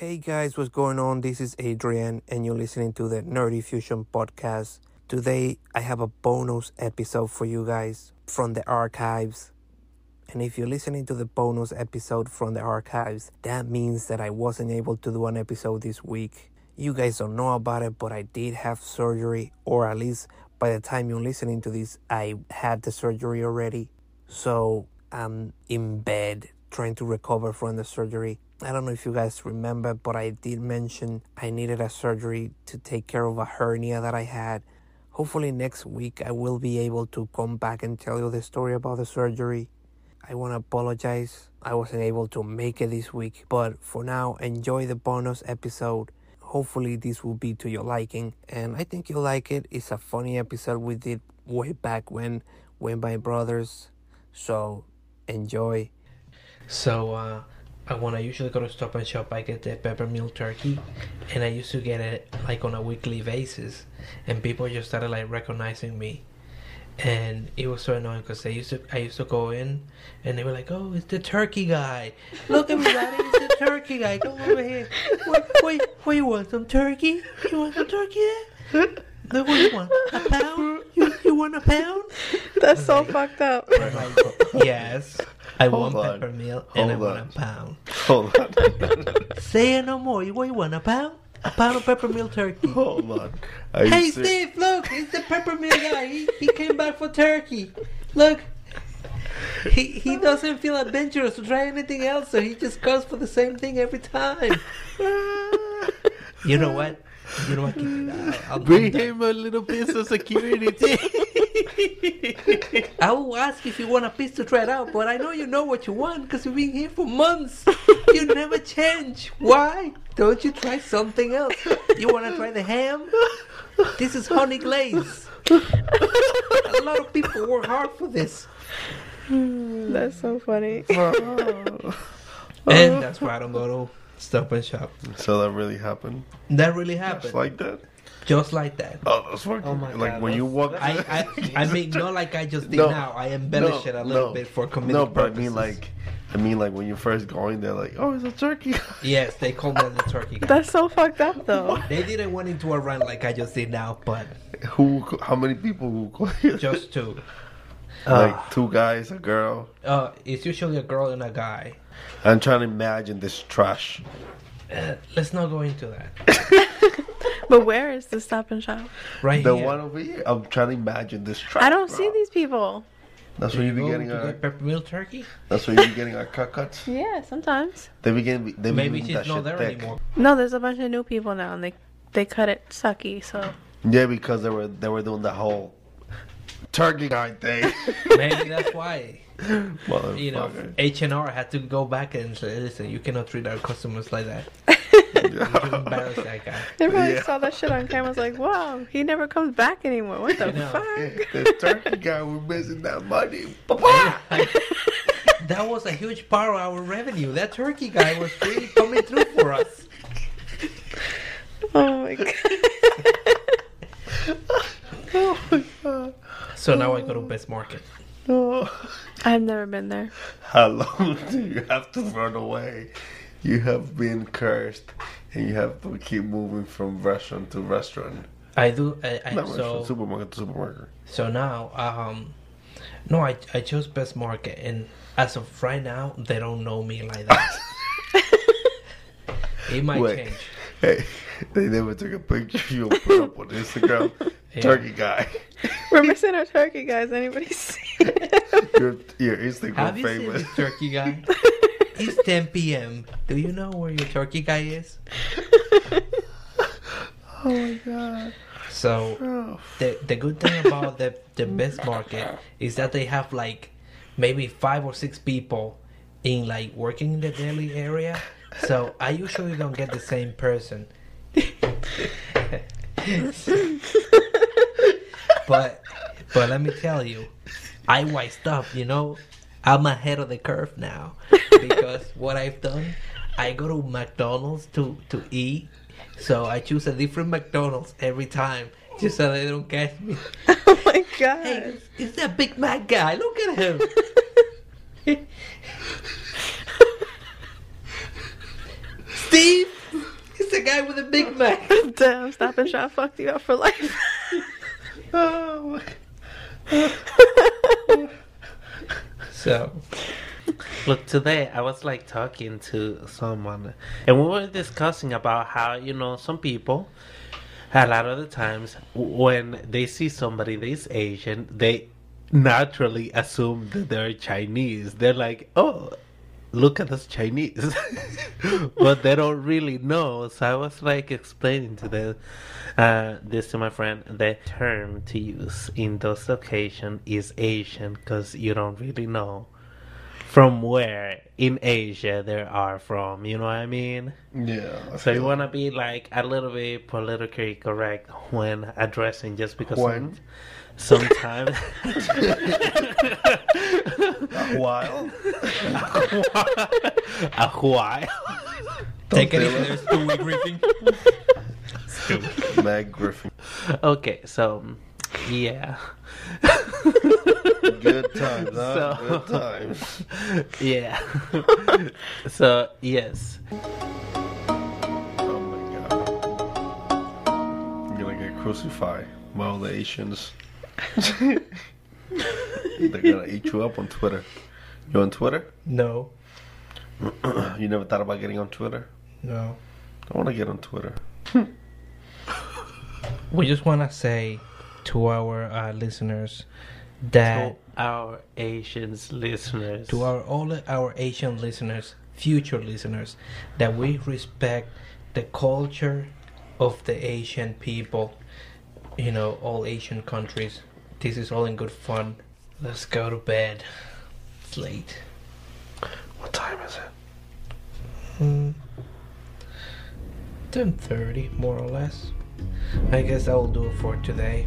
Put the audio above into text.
Hey guys, what's going on? This is Adrian, and you're listening to the Nerdy Fusion podcast. Today, I have a bonus episode for you guys from the archives. And if you're listening to the bonus episode from the archives, that means that I wasn't able to do an episode this week. You guys don't know about it, but I did have surgery, or at least by the time you're listening to this, I had the surgery already. So I'm in bed trying to recover from the surgery. I don't know if you guys remember, but I did mention I needed a surgery to take care of a hernia that I had. Hopefully, next week I will be able to come back and tell you the story about the surgery. I want to apologize. I wasn't able to make it this week, but for now, enjoy the bonus episode. Hopefully, this will be to your liking, and I think you'll like it. It's a funny episode we did way back when, when my brothers. So, enjoy. So, uh, Uh, when I usually go to Stop and Shop, I get the peppermint turkey, and I used to get it like on a weekly basis, and people just started like recognizing me, and it was so annoying because I used to I used to go in, and they were like, "Oh, it's the turkey guy! Look at everybody, it's the turkey guy! Come over here! What, what, what you want? Some turkey? You want some turkey? There? Look, what you want? A pound? You you want a pound? That's so fucked up. Like, yes, I Hold want on. peppermint, and I Hold want a pound. Hold on. Say it no more. You What you want? A pound? A pound of peppermint turkey. Hold on. Are you Hey ser- Steve, look, it's the peppermint guy. He, he came back for turkey. Look. He he doesn't feel adventurous to try anything else, so he just goes for the same thing every time. You know what? You know what? I'll, I'll, Bring him a little piece of security. I will ask if you want a piece to try it out, but I know you know what you want because you've been here for months. You never change. Why? Don't you try something else? You want to try the ham? This is honey glaze. A lot of people work hard for this. Hmm, that's so funny. And that's why I don't go to Stop and Shop. so that really happened. That really happened. Just like that. Just like that. Oh, that's fucking. Oh my like God, when you walk. I, I, I mean, not like I just did No, now. I embellish it a little no. bit for comedic No, but I mean like, I mean like when you're first going, they're like, oh, it's a turkey. Yes, they call me the turkey guy. That's so fucked up though. They didn't went into a run like I just did now, but who? How many people who call you? just two. like two guys, a girl. Uh, it's usually a girl and a guy. I'm trying to imagine this trash. Uh, let's not go into that. But where is the stop and shop? Right here. The here. one over here. I'm trying to imagine this trash. I don't bro. see these people. That's where you you be getting to our. get peppermint turkey? That's where you be getting our cut cuts. Yeah, sometimes. They begin. getting. They be Maybe she's not there thick. anymore. No, there's a bunch of new people now, and they they cut it sucky. So Yeah, because they were they were doing the whole turkey guy thing. Maybe that's why. You know, H and R had to go back and say, "Listen, you cannot treat our customers like that. You embarrass that guy." they probably Yeah. saw that shit on camera. Was like, wow, he never comes back anymore. What the I fuck? the turkey guy was missing that money. Papa! that was a huge part of our revenue. That turkey guy was really coming through for us. Oh my god. oh my god. So now I go to Best Market. Oh. I've never been there. How long do you have to run away? You have been cursed, and you have to keep moving from restaurant to restaurant. I do. I, I, Not so restaurant, supermarket to supermarket. So now, um, no, I I chose Best Market, and as of right now, they don't know me like that. it might Wait. change. Hey, they never took a picture of you put up on Instagram. Yeah. Turkey guy. We're missing our turkey, guys. Anybody see it? Your, your Instagram Have you seen famous. this turkey guy? It's 10 p.m. Do you know where your turkey guy is? oh my god. So Oh. the the good thing about the the Best Market is that they have like maybe five or six people in like working in the daily area. So I usually don't get the same person. but but let me tell you, I wised up. You know, I'm ahead of the curve now because what I've done, I go to McDonald's to to eat, so I choose a different McDonald's every time just so they don't catch me. oh my god. Hey, it's that Big Mac guy. Look at him. Steve, it's the guy with the Big Mac. Damn, Stop and Shop fucked you up for life. Oh, So, look, today I was like talking to someone, and we were discussing about how you know some people, a lot of the times when they see somebody that's Asian, they naturally assume that they're Chinese. They're like, oh. Look at us Chinese, but they don't really know. So I was like explaining to them, uh, this to my friend. The term to use in those occasions is Asian, because you don't really know from where in Asia they are from. You know what I mean? yeah. I So you want to be like a little bit politically correct when addressing, just because When? some, sometimes a while? a while. Take it Don't easy, there's two week briefing. Meg Griffin. okay, so yeah. Good times, huh? So- Good times. yeah. so yes. Oh my god. You're gonna get crucified by all the Asians. They're gonna eat you up on Twitter. You on Twitter? No, You never thought about getting on Twitter? no. I wanna get on Twitter. We just want to say to our uh, listeners To our Asians listeners. to our all our Asian listeners, future listeners, that we respect the culture of the Asian people. You know, all Asian countries. This is all in good fun. Let's go to bed. It's late. What time is it? Hmm. Ten thirty, more or less. I guess that will do it for today.